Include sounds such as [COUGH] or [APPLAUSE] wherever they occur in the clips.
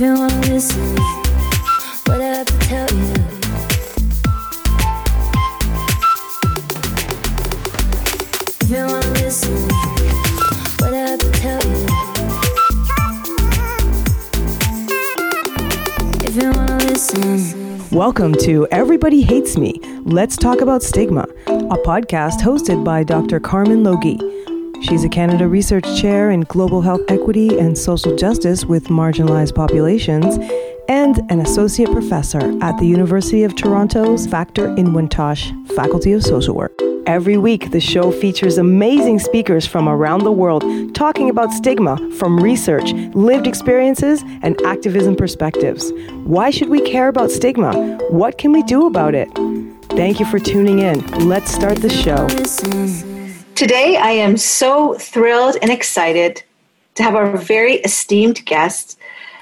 If you wanna listen, what I have to tell you. Wanna listen, what I have to tell you. Wanna listen. Welcome to Everybody Hates Me. Let's talk about stigma, a podcast hosted by Dr. Carmen Logie. She's a Canada Research Chair in Global Health Equity and Social Justice with Marginalized Populations and an Associate Professor at the University of Toronto's Factor-Inwentash Faculty of Social Work. Every week, the show features amazing speakers from around the world talking about stigma from research, lived experiences, and activism perspectives. Why should we care about stigma? What can we do about it? Thank you for tuning in. Let's start the show. Today, I am so thrilled and excited to have our very esteemed guest,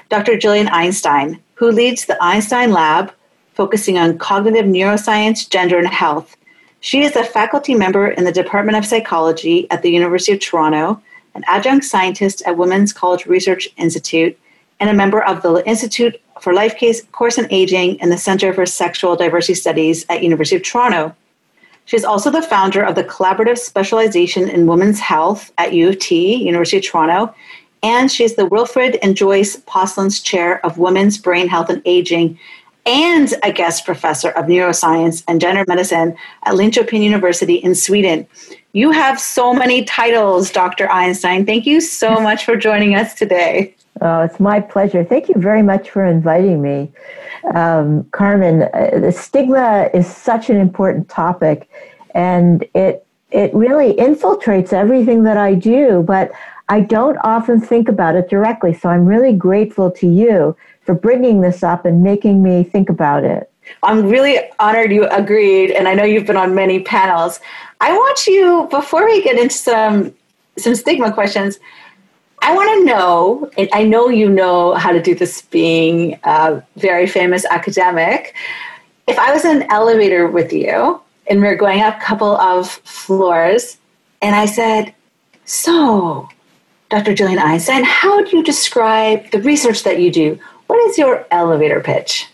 Dr. Gillian Einstein, who leads the Einstein Lab focusing on cognitive neuroscience, gender, and health. She is a faculty member in the Department of Psychology at the University of Toronto, an adjunct scientist at Women's College Research Institute, and a member of the Institute for Life Case Course in Aging and the Center for Sexual Diversity Studies at University of Toronto. She is also the founder of the Collaborative Specialization in Women's Health at U of T, University of Toronto, and she's the Wilfrid and Joyce Posluns Chair of Women's Brain Health and Aging and a guest professor of neuroscience and gender medicine at Linköping University in Sweden. You have so many titles, Dr. Einstein. Thank you so much for joining us today. Oh, it's my pleasure. Thank you very much for inviting me. Um, Carmen, uh, the stigma is such an important topic and it it really infiltrates everything that I do, but I don't often think about it directly. So I'm really grateful to you for bringing this up and making me think about it. I'm really honored you agreed, and I know you've been on many panels. I want you, before we get into some some stigma questions, I want to know, and I know you know how to do this being a very famous academic. If I was in an elevator with you and we are going up a couple of floors, and I said, So, Dr. Gillian Einstein, how do you describe the research that you do? What is your elevator pitch?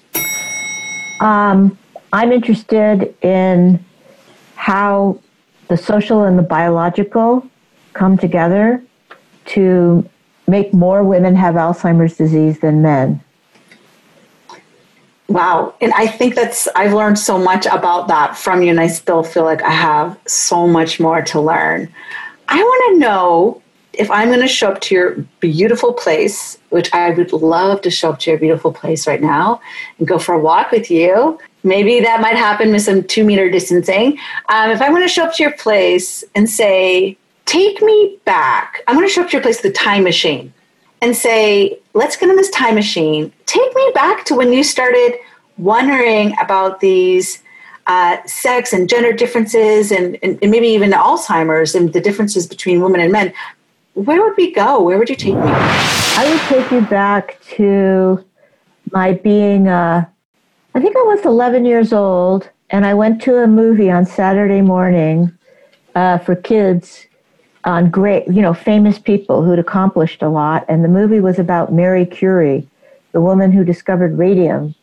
Um, I'm interested in how the social and the biological come together to make more women have Alzheimer's disease than men. Wow. And I think that's, I've learned so much about that from you, and I still feel like I have so much more to learn. I want to know if I'm going to show up to your beautiful place, which I would love to show up to your beautiful place right now and go for a walk with you. Maybe that might happen with some two meter distancing. Um, if I'm going to show up to your place and say, take me back, I'm going to show up to your place the time machine and say, let's get in this time machine. Take me back to when you started wondering about these uh, sex and gender differences and, and, and maybe even Alzheimer's and the differences between women and men. Where would we go? Where would you take me? I would take you back to my being, uh, I think I was 11 years old, and I went to a movie on Saturday morning uh, for kids on great, you know, famous people who'd accomplished a lot. And the movie was about Mary Curie, the woman who discovered radium.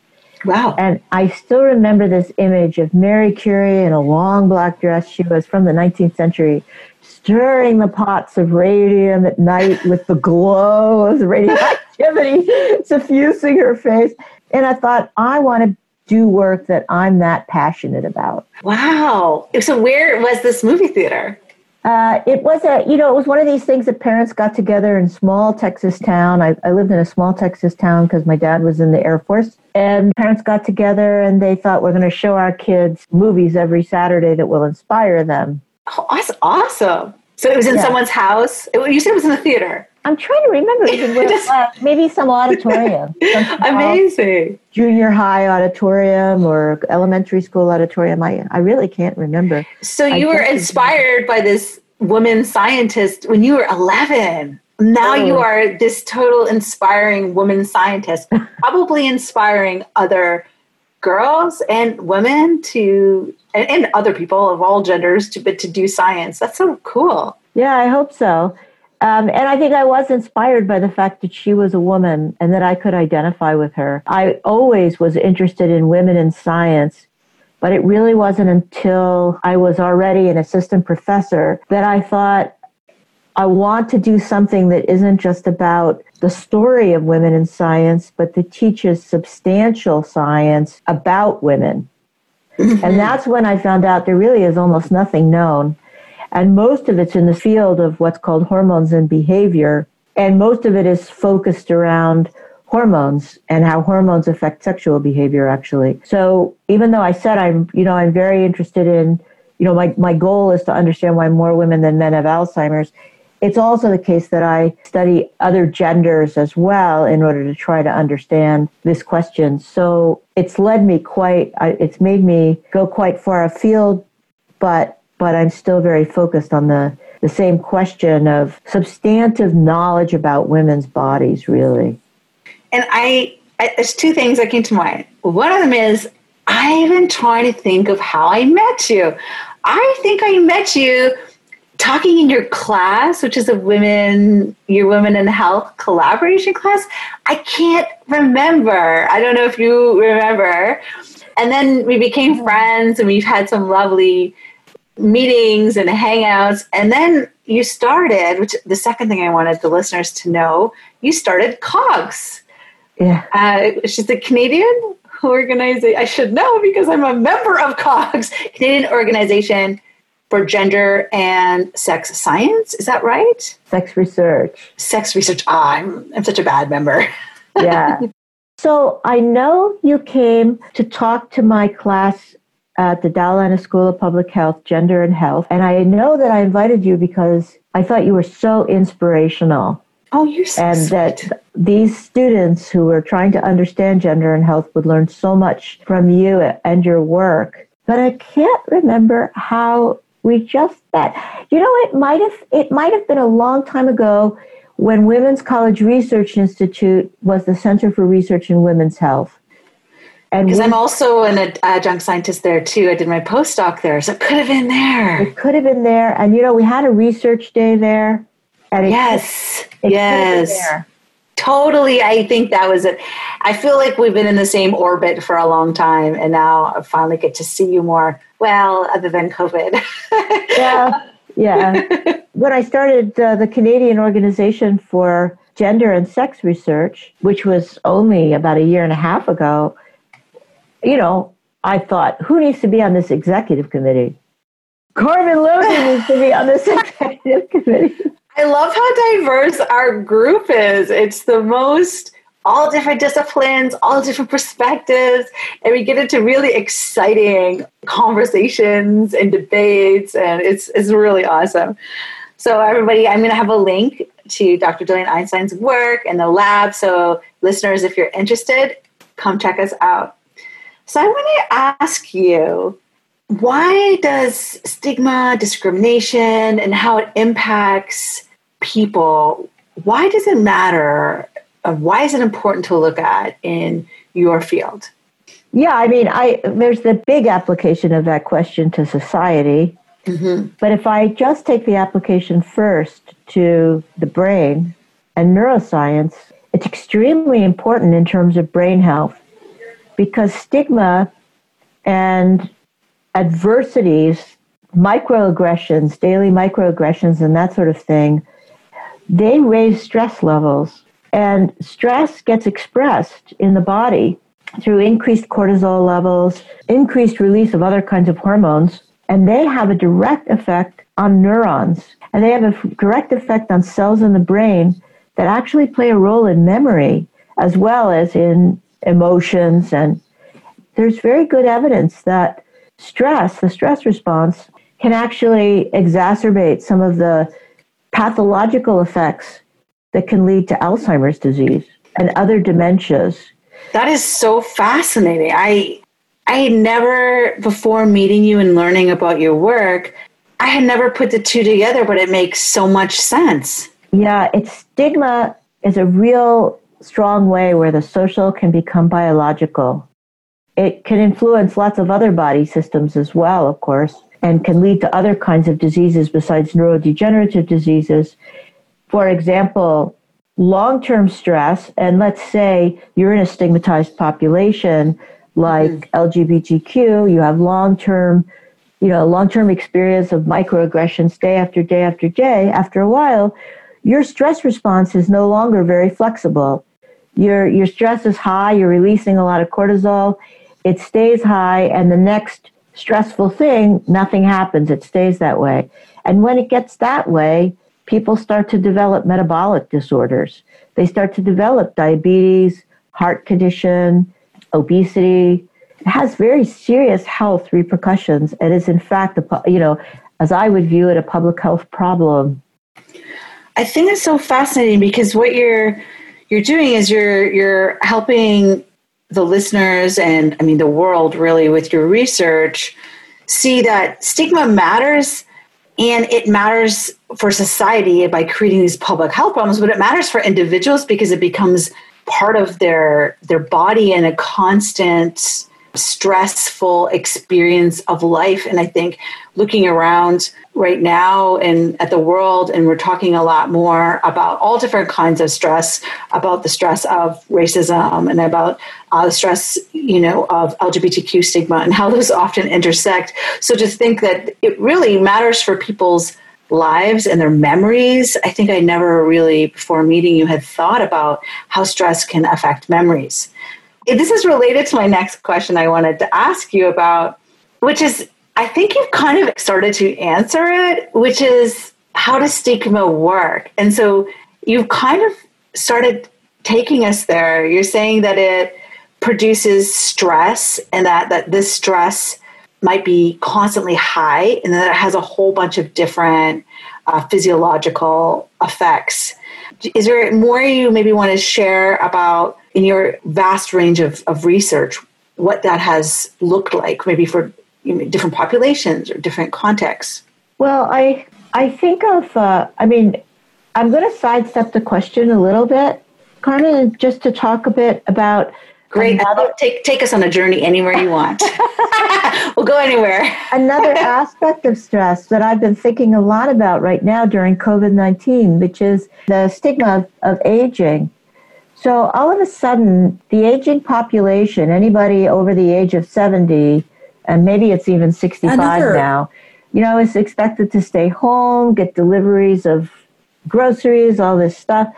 Wow. And I still remember this image of Mary Curie in a long black dress. She was from the 19th century, stirring the pots of radium at night with the glow of the radioactivity [LAUGHS] suffusing her face. And I thought, I want to do work that I'm that passionate about. Wow. So, where was this movie theater? Uh, it was a, you know, it was one of these things that parents got together in small Texas town. I, I lived in a small Texas town because my dad was in the Air Force. And parents got together and they thought we're going to show our kids movies every Saturday that will inspire them. Oh, that's awesome. So, it was in Yeah. someone's house? It- You said it was in the theater. I'm trying to remember even where [LAUGHS] it was. maybe some auditorium, [LAUGHS] some Amazing. junior high auditorium or elementary school auditorium. I, I really can't remember. So, I you were inspired by this woman scientist when you were 11. Now you Oh. are this total inspiring woman scientist, [LAUGHS] probably inspiring other girls and women to, and, and other people of all genders to, but to do science. That's so cool. Yeah, I hope so. Um, and I think I was inspired by the fact that she was a woman and that I could identify with her. I always was interested in women in science, but it really wasn't until I was already an assistant professor that I thought I want to do something that isn't just about the story of women in science, but that teaches substantial science about women. and that's when I found out there really is almost nothing known. And most of it's in the field of what's called hormones and behavior. And most of it is focused around hormones and how hormones affect sexual behavior actually. So even though I said I'm, you know, I'm very interested in, you know, my, my goal is to understand why more women than men have Alzheimer's. It's also the case that I study other genders as well in order to try to understand this question. So it's led me quite, it's made me go quite far afield, but but I'm still very focused on the the same question of substantive knowledge about women's bodies, really. And I, I, there's two things that came to mind. One of them is I've been trying to think of how I met you. I think I met you talking in your class, which is a women, your women in health collaboration class. I can't remember. I don't know if you remember. And then we became friends and we've had some lovely meetings and hangouts. And then you started, which the second thing I wanted the listeners to know, you started COGS. Yeah. Uh, she's a Canadian organization. I should know because I'm a member of COGS, [LAUGHS] Canadian Organization for gender and sex science. Is that right? Sex research. Sex research. Ah, I'm, I'm such a bad member. [LAUGHS] yeah. So I know you came to talk to my class at the Dalla Lana School of Public Health, Gender and Health. And I know that I invited you because I thought you were so inspirational. Oh, you're so And sweet. that these students who were trying to understand gender and health would learn so much from you and your work. But I can't remember how we just met. You know, it might have it might have been a long time ago when Women's College Research Institute was the Center for Research in Women's Health. And Because I'm also an adjunct scientist there too. I did my postdoc there, so it could have been there. it could have been there. And you know, we had a research day there. And it Yes, could- it could have been yes, there. totally. I think that was it. I feel like we've been in the same orbit for a long time, and now I finally get to see you more. Well, other than COVID. [LAUGHS] yeah, yeah. [LAUGHS] when I started uh, the Canadian Organization for Gender and Sex Research, which was only about a year and a half ago, you know, I thought, who needs to be on this executive committee? Carmen Logie [LAUGHS] needs to be on this executive committee. I love how diverse our group is. It's the most all different disciplines, all different perspectives, and we get into really exciting conversations and debates, and it's it's really awesome. So everybody, I'm going to have a link to Dr. Gillian Einstein's work and the lab. So listeners, if you're interested, come check us out. So I want to ask you, why does stigma, discrimination, and how it impacts people, why does it matter? Uh, why is it important to look at in your field? Yeah, I mean, I there's the big application of that question to society. But if I just take the application first to the brain and neuroscience, it's extremely important in terms of brain health because stigma and adversities, microaggressions, daily microaggressions, and that sort of thing, they raise stress levels. And stress gets expressed in the body through increased cortisol levels, increased release of other kinds of hormones, and they have a direct effect on neurons. And they have a direct effect on cells in the brain that actually play a role in memory as well as in emotions. And there's very good evidence that stress, the stress response, can actually exacerbate some of the pathological effects that can lead to Alzheimer's disease and other dementias. That is so fascinating. I I had never before meeting you and learning about your work, I had never put the two together, but it makes so much sense. Yeah, it's stigma is a real strong way where the social can become biological. It can influence lots of other body systems as well, of course, and can lead to other kinds of diseases besides neurodegenerative diseases. for example, long term stress, and let's say you're in a stigmatized population like mm-hmm. LGBTQ, you have long term, you know, long term experience of microaggressions day after day after day, after a while, your stress response is no longer very flexible. Your your stress is high, you're releasing a lot of cortisol, it stays high, and the next stressful thing, nothing happens. It stays that way. And when it gets that way, people start to develop metabolic disorders. They start to develop diabetes, heart condition, obesity. It has very serious health repercussions. It is, in fact, a, you know, as I would view it, a public health problem. I think it's so fascinating because what you're you're doing is you're you're helping the listeners and I mean the world really with your research see that stigma matters and it matters for society by creating these public health problems, but it matters for individuals because it becomes part of their their body and a constant stressful experience of life. And i think looking around right now and at the world and we're talking a lot more about all different kinds of stress about the stress of racism and about uh, the stress you know of lgbtq stigma and how those [LAUGHS] often intersect. So to think that it really matters for people's lives and their memories i think i never really before meeting you had thought about how stress can affect memories this is related to my next question I wanted to ask you about, which is I think you've kind of started to answer it, which is how does stigma work? And so you've kind of started taking us there. You're saying that it produces stress and that, that this stress might be constantly high and that it has a whole bunch of different uh, physiological effects. Is there more you maybe want to share about in your vast range of, of research what that has looked like, maybe for you know, different populations or different contexts? Well, I I think of uh, I mean I'm going to sidestep the question a little bit, Carmen, just to talk a bit about. Great. Another, take take us on a journey anywhere you want. [LAUGHS] we'll go anywhere. another aspect of stress that I've been thinking a lot about right now during COVID nineteen, which is the stigma of, of aging. So all of a sudden, the aging population, anybody over the age of 70, and maybe it's even 65 Another. now, you know, is expected to stay home, get deliveries of groceries, all this stuff.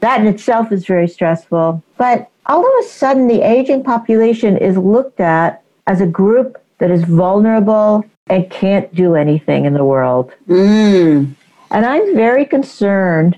That in itself is very stressful. But all of a sudden, the aging population is looked at as a group that is vulnerable and can't do anything in the world. Mm. And I'm very concerned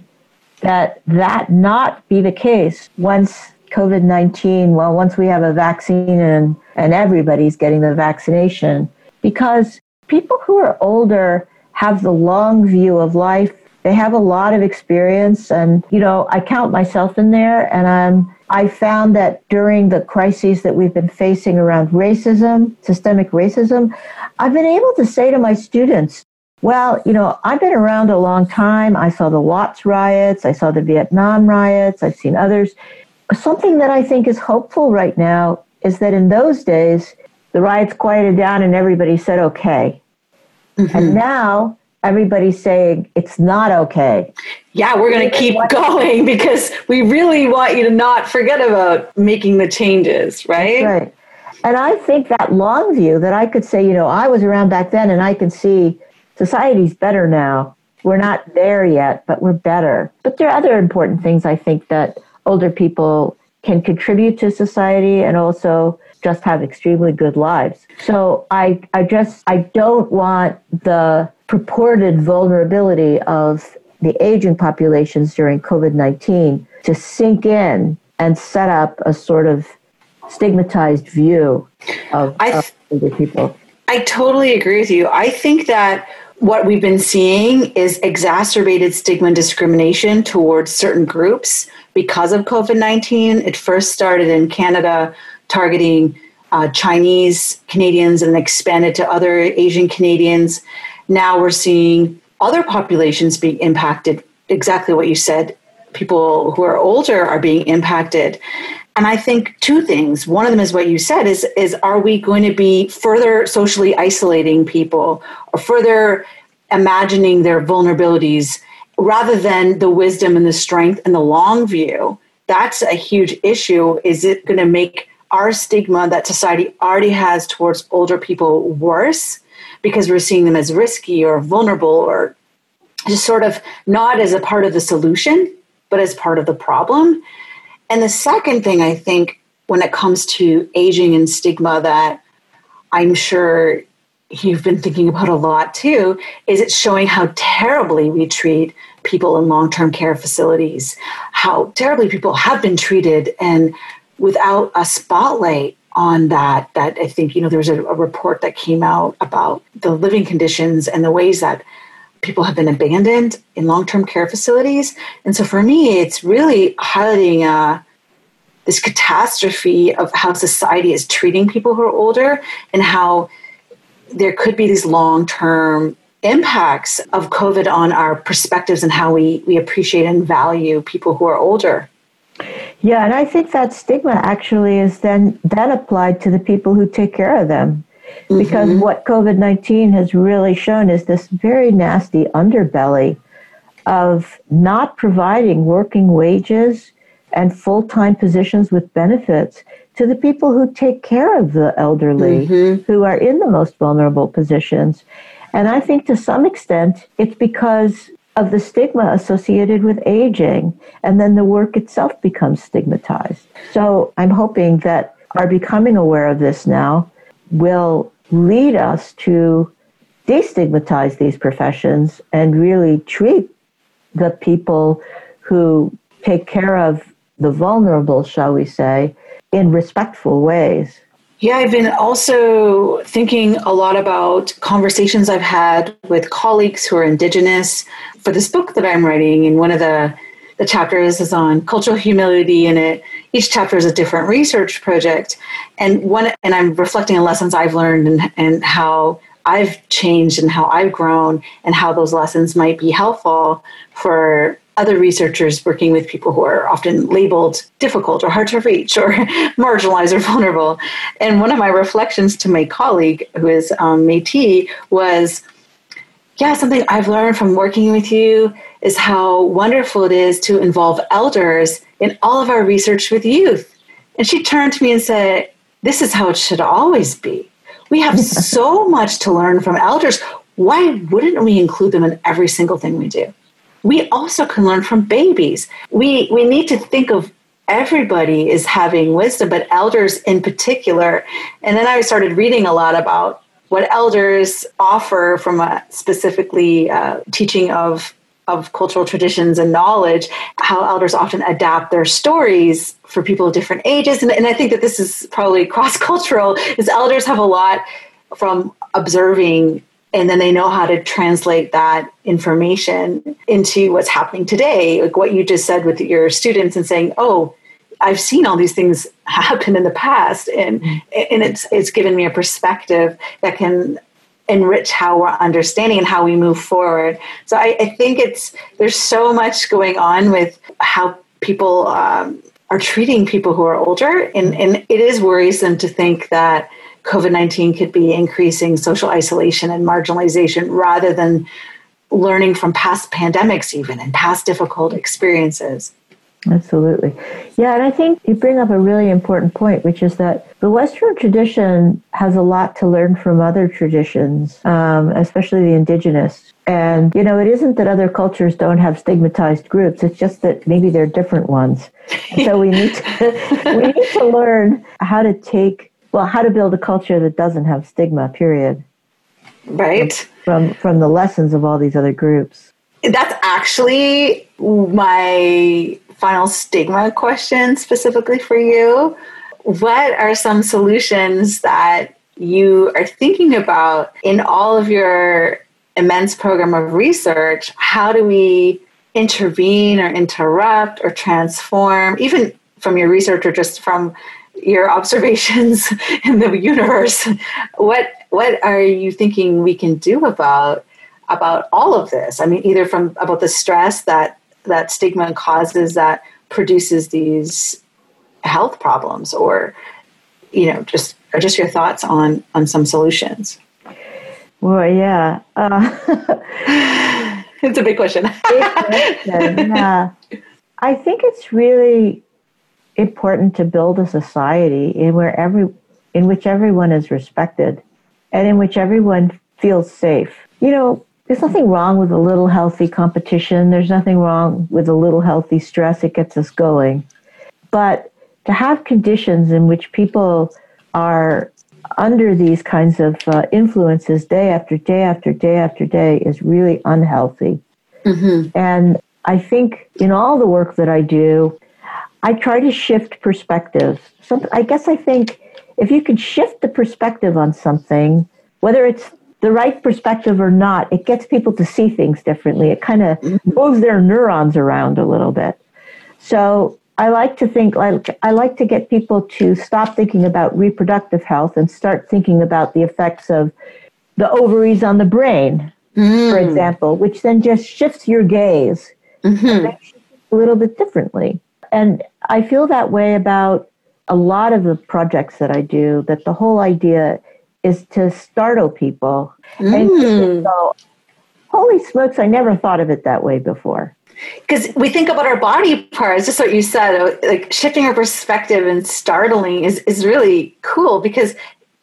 that that not be the case once COVID 19, well, once we have a vaccine and, and everybody's getting the vaccination, because people who are older have the long view of life. They have a lot of experience, and you know, I count myself in there. And I'm, I found that during the crises that we've been facing around racism, systemic racism, I've been able to say to my students, well, you know, I've been around a long time. I saw the Watts riots, I saw the Vietnam riots, I've seen others. Something that I think is hopeful right now is that in those days, the riots quieted down and everybody said okay. Mm-hmm. And now everybody's saying it's not okay. Yeah, we're going to keep going because we really want you to not forget about making the changes, right? right. And I think that long view that I could say, you know, I was around back then and I can see society's better now. We're not there yet, but we're better. But there are other important things I think that older people can contribute to society and also just have extremely good lives. So I, I just I don't want the purported vulnerability of the aging populations during COVID nineteen to sink in and set up a sort of stigmatized view of, I, older people. I totally agree with you. I think that what we've been seeing is exacerbated stigma and discrimination towards certain groups because of COVID 19. It first started in Canada, targeting uh, Chinese Canadians and expanded to other Asian Canadians. Now we're seeing other populations being impacted, exactly what you said. People who are older are being impacted. And I think two things. One of them is what you said is is are we going to be further socially isolating people or further imagining their vulnerabilities rather than the wisdom and the strength and the long view, that's a huge issue. Is it going to make our stigma that society already has towards older people worse because we're seeing them as risky or vulnerable or just sort of not as a part of the solution, but as part of the problem? And the second thing I think when it comes to aging and stigma that I'm sure you've been thinking about a lot too is it's showing how terribly we treat people in long-term care facilities how terribly people have been treated and without a spotlight on that that i think you know there was a, a report that came out about the living conditions and the ways that people have been abandoned in long-term care facilities and so for me it's really highlighting uh, this catastrophe of how society is treating people who are older and how there could be these long term impacts of COVID on our perspectives and how we, we appreciate and value people who are older. Yeah, and I think that stigma actually is then then applied to the people who take care of them. Because mm-hmm. what COVID 19 has really shown is this very nasty underbelly of not providing working wages and full time positions with benefits to the people who take care of the elderly, mm-hmm. who are in the most vulnerable positions. And I think to some extent, it's because of the stigma associated with aging, and then the work itself becomes stigmatized. So I'm hoping that our becoming aware of this now will lead us to destigmatize these professions and really treat the people who take care of the vulnerable, shall we say, in respectful ways. Yeah, I've been also thinking a lot about conversations I've had with colleagues who are Indigenous for this book that I'm writing. And one of the, the chapters is on cultural humility, and it each chapter is a different research project. And one, and I'm reflecting on lessons I've learned and, and how I've changed and how I've grown, and how those lessons might be helpful for other researchers working with people who are often labeled difficult or hard to reach or [LAUGHS] marginalized or vulnerable. And one of my reflections to my colleague, who is um, Métis, was yeah, something I've learned from working with you is how wonderful it is to involve elders in all of our research with youth. And she turned to me and said, This is how it should always be. We have [LAUGHS] so much to learn from elders. Why wouldn't we include them in every single thing we do? We also can learn from babies. We, we need to think of everybody is having wisdom, but elders in particular. And then I started reading a lot about what elders offer from a specifically uh, teaching of of cultural traditions and knowledge, how elders often adapt their stories for people of different ages. And, and I think that this is probably [LAUGHS] cross cultural, is elders have a lot from observing and then they know how to translate that information into what's happening today. Like what you just said with your students and saying oh i've seen all these things [LAUGHS] happen in the past. And and it's it's given me a perspective that can enrich how we're understanding and how we move forward. So i, I think it's there's so much going on with how people um, are treating people who are older. And, and it is worrisome to think that COVID 19 could be increasing social isolation and marginalization rather than learning from past pandemics, even and past difficult experiences. Absolutely. Yeah, and I think you bring up a really important point, which is that the Western tradition has a lot to learn from other traditions, um, especially the indigenous. And, you know, it isn't that other cultures don't have stigmatized groups, it's just that maybe they're different ones. so we need to, [LAUGHS] we need to learn how to take well, how to build a culture that doesn't have stigma, period. Right. From from the lessons of all these other groups. That's actually my final stigma question specifically for you. What are some solutions that you are thinking about in all of your immense program of research? How do we intervene or interrupt or transform, even from your research or just from your observations [LAUGHS] in the universe what what are you thinking we can do about about all of this i mean either from about the stress that that stigma causes that produces these health problems or you know just or just your thoughts on on some solutions well yeah uh, [LAUGHS] it's a big question. Big question, yeah. [LAUGHS] I think it's really important to build a society in where every in which everyone is respected and in which everyone feels safe. You know, there's nothing wrong with a little healthy competition. There's nothing wrong with a little healthy stress. It gets us going. But to have conditions in which people are under these kinds of uh, influences day after day after day after day is really unhealthy. Mm-hmm. And I think in all the work that I do, I try to shift perspectives. So I guess I think if you can shift the perspective on something, whether it's the right perspective or not, it gets people to see things differently. It kind of mm-hmm. moves their neurons around a little bit. So I like to think, like, I like to get people to stop thinking about reproductive health and start thinking about the effects of the ovaries on the brain, mm. for example, which then just shifts your gaze mm-hmm. a little bit differently. And I feel that way about a lot of the projects that I do, that the whole idea is to startle people mm. and go, holy smokes, I never thought of it that way before. Because we think about our body parts, just what you said, uh, like shifting our perspective and startling is, is really cool because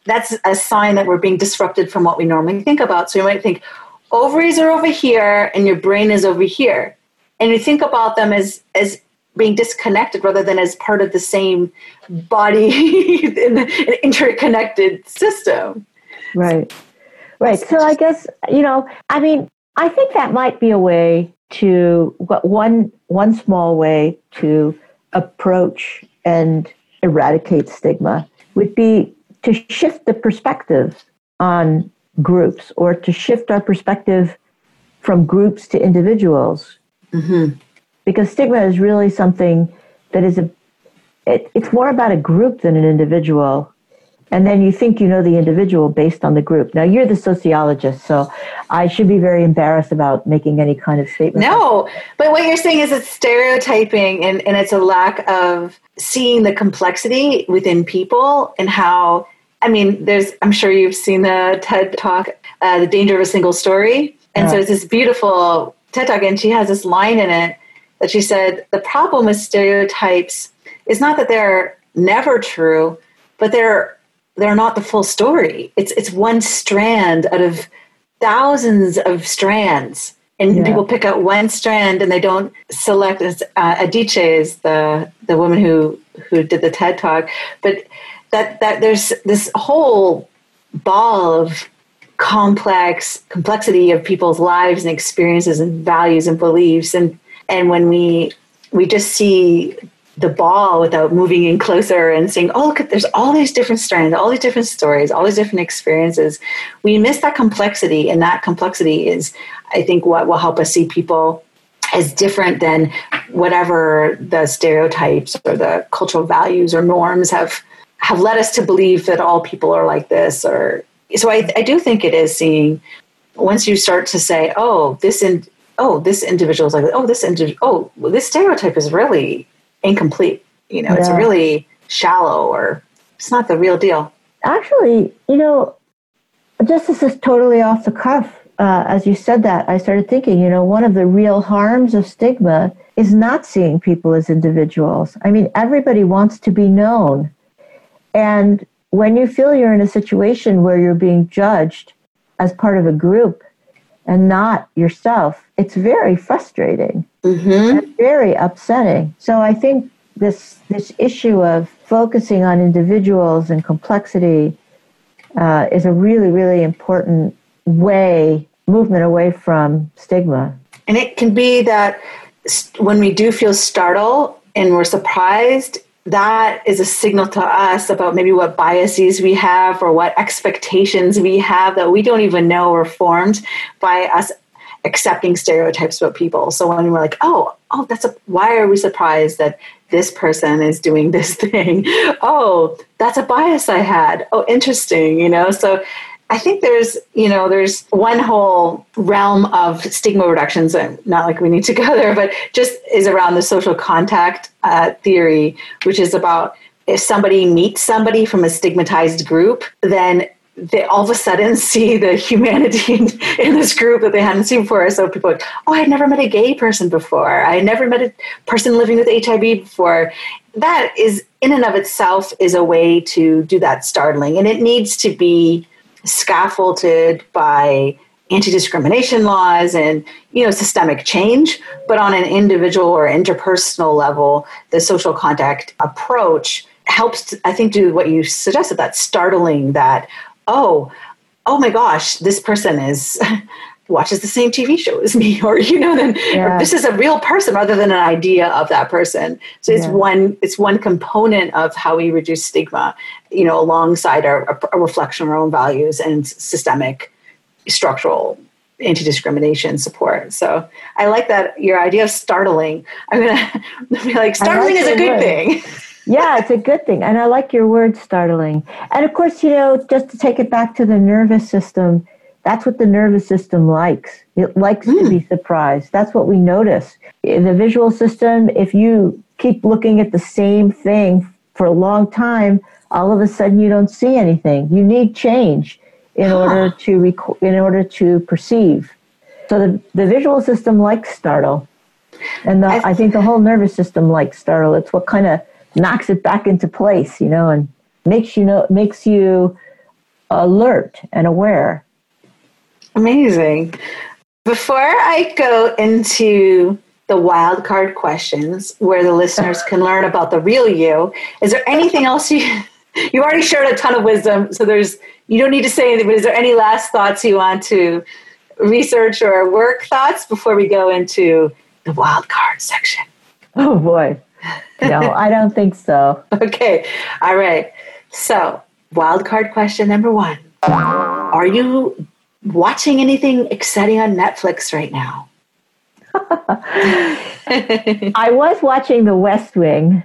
that's a sign that we're being disrupted from what we normally think about. So you might think ovaries are over here and your brain is over here. And you think about them as, as being disconnected rather than as part of the same body in [LAUGHS] an interconnected system. Right. Right. So I guess, you know, I mean, I think that might be a way to one one small way to approach and eradicate stigma would be to shift the perspective on groups or to shift our perspective from groups to individuals. Mm-hmm because stigma is really something that is a it, it's more about a group than an individual. And then you think you know the individual based on the group. Now you're the sociologist so i should be very embarrassed about making any kind of statement. No but what you're saying is it's stereotyping and, and it's a lack of seeing the complexity within people and how i mean there's i'm sure you've seen the ted talk uh, the danger of a single story. And yeah. so it's this beautiful ted talk and she has this line in it that she said the problem with stereotypes is not that they're never true, but they're they're not the full story. It's it's one strand out of thousands of strands, and yeah. people pick out one strand and they don't select. As uh, Adichie is the the woman who who did the TED talk, but that that there's this whole ball of complex complexity of people's lives and experiences and values and beliefs and and when we we just see the ball without moving in closer and saying, oh, look, there's all these different strands, all these different stories, all these different experiences. We miss that complexity, and that complexity is, I think, what will help us see people as different than whatever the stereotypes or the cultural values or norms have have led us to believe that all people are like this or so I, I do think it is seeing once you start to say oh this in, oh, this individual is like, oh, this individual, oh, well, this stereotype is really incomplete. You know, yeah. it's really shallow or it's not the real deal. Actually, you know, just this is totally off the cuff. Uh, as you said that, I started thinking, you know, one of the real harms of stigma is not seeing people as individuals. I mean, everybody wants to be known. And when you feel you're in a situation where you're being judged as part of a group, and not yourself, it's very frustrating mm-hmm. and very upsetting. So I think this this issue of focusing on individuals and complexity uh, is a really really important way movement away from stigma. And it can be that when we do feel startled and we're surprised, that is a signal to us about maybe what biases we have or what expectations we have that we don't even know are formed by us accepting stereotypes about people. So when we're like, oh, oh, that's a why are we surprised that this person is doing this [LAUGHS] thing? Oh, that's a bias I had. Oh, interesting, you know. So I think there's, you know, there's one whole realm of stigma reductions, and not like we need to [LAUGHS] go there, but just is around the social contact uh, theory, which is about if somebody meets somebody from a stigmatized group, then they all of a sudden [LAUGHS] see the humanity in, [LAUGHS] in this group that they hadn't seen before. So people like, oh, I had never met a gay person before. I never met a person living with HIV before. That is, in and of itself, is a way to do that startling. And it needs to be scaffolded by anti-discrimination laws and you know systemic change. But on an individual or interpersonal level the social contact approach helps i think do what you suggested that startling that oh oh my gosh this person is [LAUGHS] watches the same tv show as me [LAUGHS] or you know then Yeah. this is a real person rather than an idea of that person so it's Yeah. one it's one component of how we reduce stigma you know alongside our a reflection of our own values and systemic structural anti-discrimination support so i like that your idea of startling i'm gonna [LAUGHS] be like startling is a good word. thing [LAUGHS] yeah, it's a good thing. And I like your word startling. And of course, you know, just to take it back to the nervous system, that's what the nervous system likes. It likes to be hmm. surprised. That's what we notice. In the visual system, if you keep looking at the same thing for a long time, all of a sudden you don't see anything. You need change in order to rec- in order to perceive. So the, the visual system likes startle. And the, I- I think the whole nervous system likes startle. It's what kind of knocks it back into place, you know, and makes you know makes you alert and aware. Amazing. Before I go into the wild card questions where the listeners can learn about the real you, is there anything else you [LAUGHS] you've already shared a ton of wisdom, so there's you don't need to say anything, but is there any last thoughts you want to research or work thoughts before we go into the wild card section? Oh boy. No, [LAUGHS] I don't think so. Okay. All right. So, wild card question number one. Are you watching anything exciting on Netflix right now? [LAUGHS] I was watching The West Wing.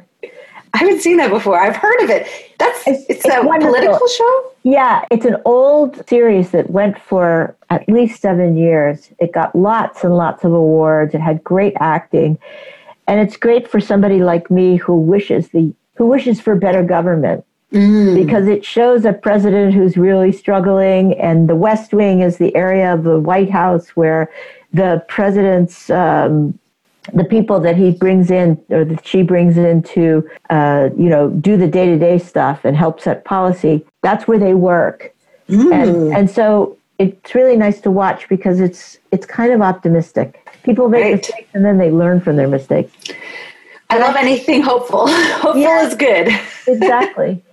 I haven't seen that before. I've heard of it. That's It's- it's, it's a wonderful. political show. Yeah, it's an old series that went for at least seven years. It got lots and lots of awards. It had great acting, and it's great for somebody like me who wishes the who wishes for better government because it shows a president who's really struggling, and the West Wing is the area of the White House where the president's um, the people that he brings in or that she brings in to uh, you know do the day-to-day stuff and help set policy that's where they work and and so it's really nice to watch because it's it's kind of optimistic people make Right. mistakes and then they learn from their mistakes I love anything hopeful. [LAUGHS] hopeful Yeah. is good. exactly [LAUGHS]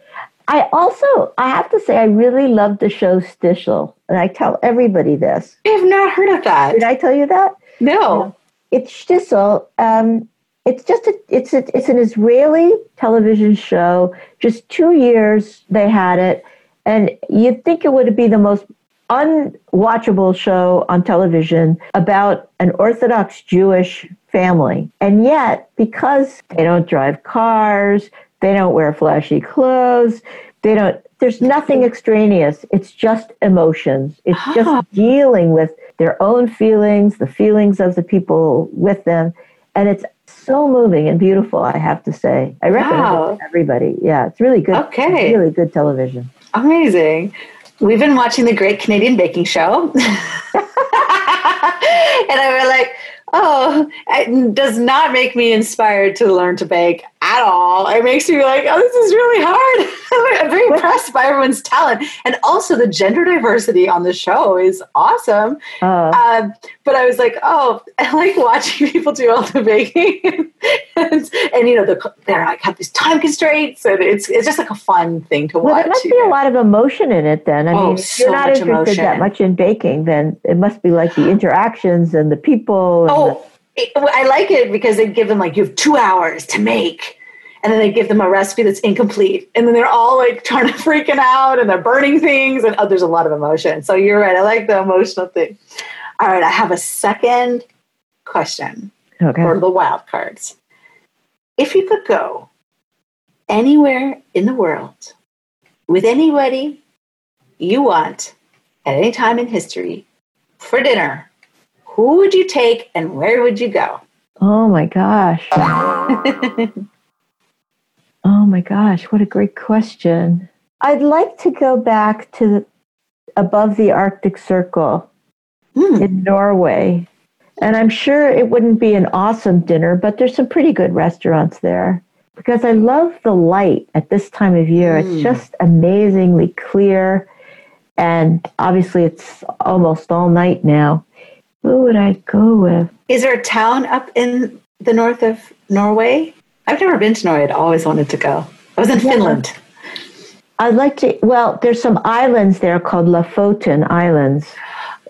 i also i have to say i really love the show Shtisel and i tell everybody this I have not heard of that. did i tell you that No. it's Shtisel. Um, it's just a, it's a, it's an Israeli television show. Just two years they had it, and you'd think it would be the most unwatchable show on television about an Orthodox Jewish family, and yet because they don't drive cars, they don't wear flashy clothes, they don't. There's nothing extraneous. It's just emotions. It's Ah. just dealing with their own feelings, the feelings of the people with them. And it's so moving and beautiful, I have to say. I recommend Wow. it to everybody. Yeah, it's really good. Okay. Really good television. Amazing. We've been watching the Great Canadian Baking Show. [LAUGHS] and I was like, oh, it does not make me inspired to learn to bake at all. It makes me like, oh, this is really hard. [LAUGHS] I'm very impressed by everyone's talent. And also, the gender diversity on the show is awesome. Uh, Um, but I was like, oh, [LAUGHS] I like watching [LAUGHS] people do all the baking, and, and you know, the, they're like have these time constraints, and it's it's just like a fun thing to well, watch. there must be a lot of emotion in it then. I Oh, mean, if so you're not interested that much in baking, then it must be like the [GASPS] interactions and the people. And Oh, it, I like it because they give them like you have two hours to make, and then they give them a recipe that's incomplete, and then they're all like trying to freaking out and they're burning things, and oh, there's a lot of emotion. So you're right. I like the emotional thing. All right, I have a second question okay. for the wild cards. If you could go anywhere in the world with anybody you want at any time in history for dinner, who would you take and where would you go? Oh my gosh. [LAUGHS] Oh my gosh, what a great question. I'd like to go back to the, above the Arctic Circle Hmm. in Norway. And I'm sure it wouldn't be an awesome dinner, but there's some pretty good restaurants there. Because I love the light at this time of year. Mm. It's just amazingly clear. And obviously, it's almost all night now. Who would I go with? Is there a town up in the north of Norway? I've never been to Norway. I'd always wanted to go. I was in Yeah. Finland. I'd like to, well, there's some islands there called Lofoten Islands.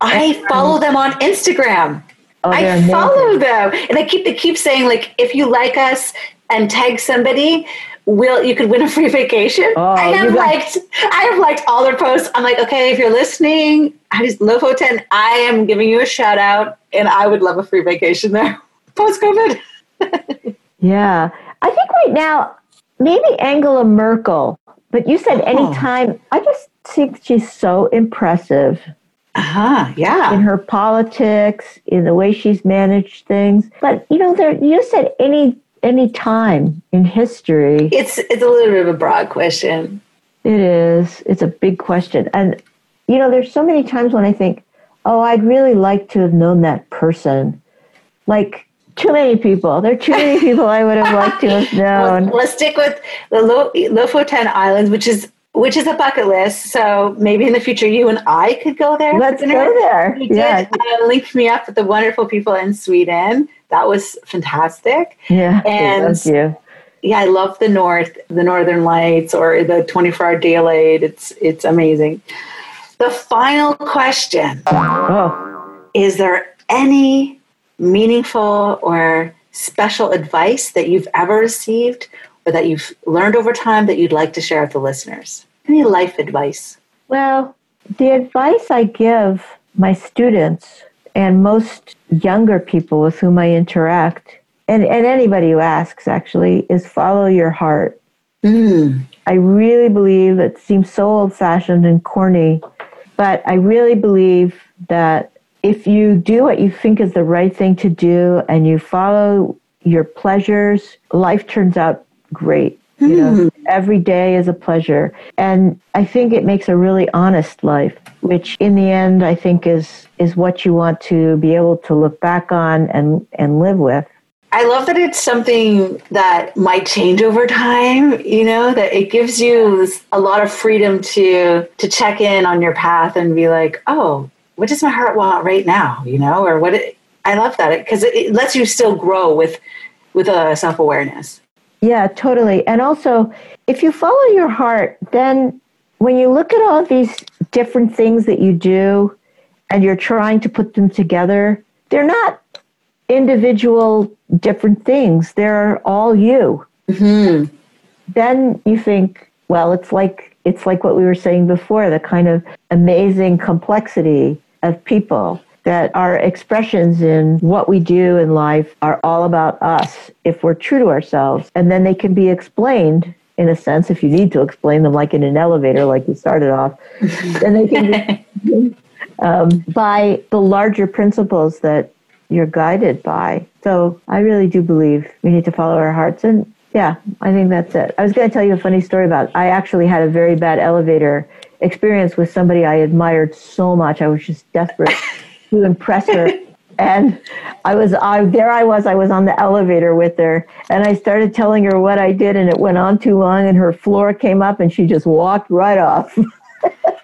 I follow them on Instagram. Oh, I amazing. follow them, and they keep they keep saying like, if you like us and tag somebody, will you could win a free vacation. Oh, I have got- liked I have liked all their posts. I'm like, okay, if you're listening, I just Lofoten, I am giving you a shout out, and I would love a free vacation there [LAUGHS] post COVID. [LAUGHS] Yeah. I think right now, maybe Angela Merkel, but you said Oh. anytime. I just think she's so impressive Uh huh. in her politics, in the way she's managed things. But you know, there you said any any time in history. It's it's a little bit of a broad question. It is. It's a big question. And, you know, there's so many times when I think, oh, I'd really like to have known that person. Like, too many people. There are too many [LAUGHS] people I would have liked to have known. let's stick with the Lo- Lofoten Islands, which is which is a bucket list. So maybe in the future, you and I could go there. Let's go there. You did Yeah. uh, link me up with the wonderful people in Sweden. That was fantastic. Yeah. And- thank you. Yeah, I love the North, the Northern Lights, or the 24-hour daylight. It's it's amazing. The final question Oh, is: There any meaningful or special advice that you've ever received, or that you've learned over time that you'd like to share with the listeners? Any life advice? well, the advice I give my students and most younger people with whom I interact, and, and anybody who asks actually, is follow your heart. Mm. I really believe it seems so old fashioned and corny, but I really believe that if you do what you think is the right thing to do and you follow your pleasures, life turns out great. You know, hmm. every day is a pleasure. And I think it makes a really honest life, which in the end I think is is what you want to be able to look back on and, and live with. I love that it's something that might change over time, you know, that it gives you a lot of freedom to to check in on your path and be like, "Oh, what does my heart want right now?" you know, or what it, I love that because it, it lets you still grow with with a self-awareness. Yeah, totally. And also, if you follow your heart, then when you look at all these different things that you do and you're trying to put them together, they're not individual different things. They're all you. Mhm. Then you think, well, it's like it's like what we were saying before, the kind of amazing complexity of people that our expressions in what we do in life are all about us if we're true to ourselves. And then they can be explained in a sense, if you need to explain them like in an elevator, like you started off, [LAUGHS] then they can be [LAUGHS] um, by the larger principles that you're guided by. So I really do believe we need to follow our hearts. And yeah, I think that's it. I was going to tell you a funny story about I actually had a very bad elevator experience with somebody I admired so much. I was just desperate to [LAUGHS] impress her. And I was, I, there I was, I was on the elevator with her and I started telling her what I did and it went on too long and her floor came up and she just walked right off. [LAUGHS]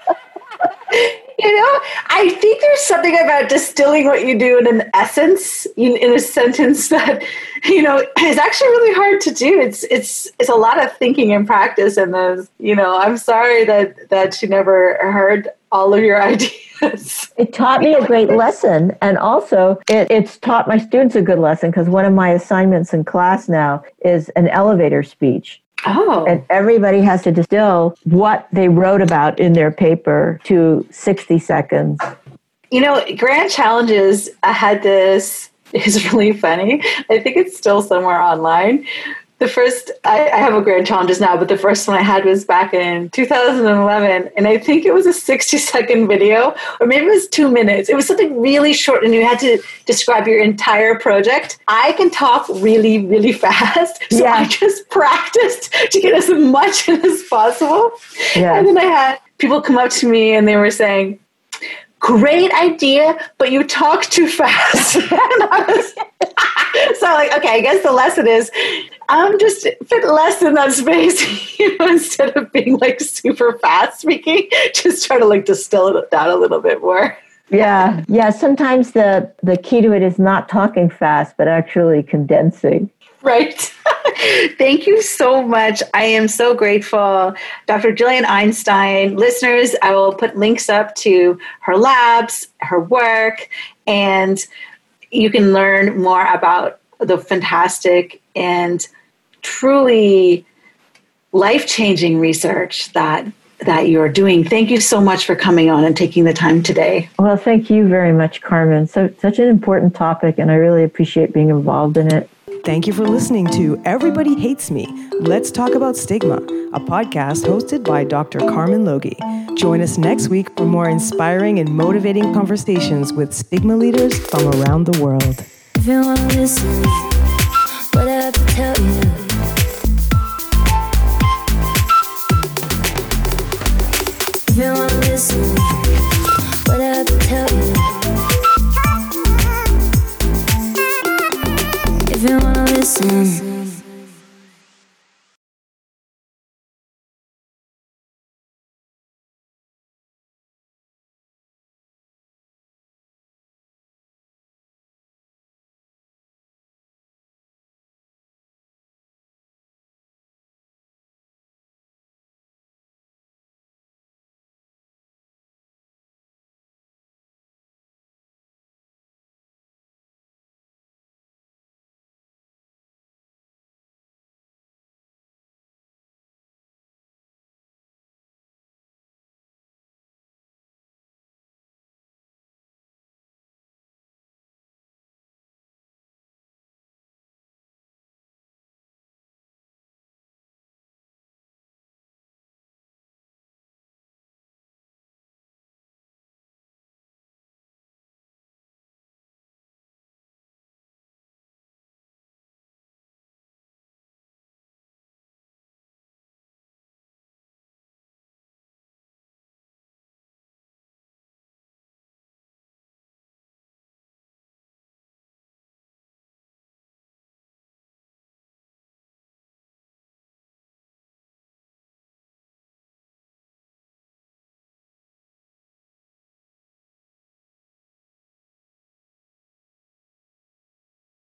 You know, I think there's something about distilling what you do in an essence, in, in a sentence [LAUGHS] that, you know, is actually really hard to do. It's it's it's a lot of thinking and practice and those. You know, I'm sorry that that you never heard all of your [LAUGHS] ideas. It taught me a great lesson. And also, it, it's taught my students a good lesson because one of my assignments in class now is an elevator speech. Oh, And everybody has to distill what they wrote about in their paper to 60 seconds. you know, Grand Challenges. I had this. [LAUGHS] It's really funny. I think it's still somewhere online. The first, I, I have a Grand Challenges now, but the first one I had was back in 2011, and I think it was a 60 second video, or maybe it was two minutes. It was something really short, and you had to describe your entire project. I can talk really, really fast, [LAUGHS] so Yeah. I just practiced to get as much in as possible. Yeah. And then I had people come up to me and they were saying, great idea, but you talk too fast. [LAUGHS] [LAUGHS] [LAUGHS] so like, okay, I guess the lesson is I'm just fit less in that space, [LAUGHS] you know, instead of being like super fast speaking, [LAUGHS] just try to like distill it down a little bit more. Yeah, yeah. Sometimes the the key to it is not talking fast, but actually condensing. Right. Thank you so much. I am so grateful. Dr. Gillian Einstein, listeners, I will put links up to her labs, her work, and you can learn more about the fantastic and truly life changing research that that you're doing. Thank you so much for coming on and taking the time today. Well, thank you very much, Carmen. So such an important topic, and I really appreciate being involved in it. Thank you for listening to Everybody Hates Me. Let's talk about stigma, a podcast hosted by Dr. Carmen Logie. Join us next week for more inspiring and motivating conversations with stigma leaders from around the world. soon.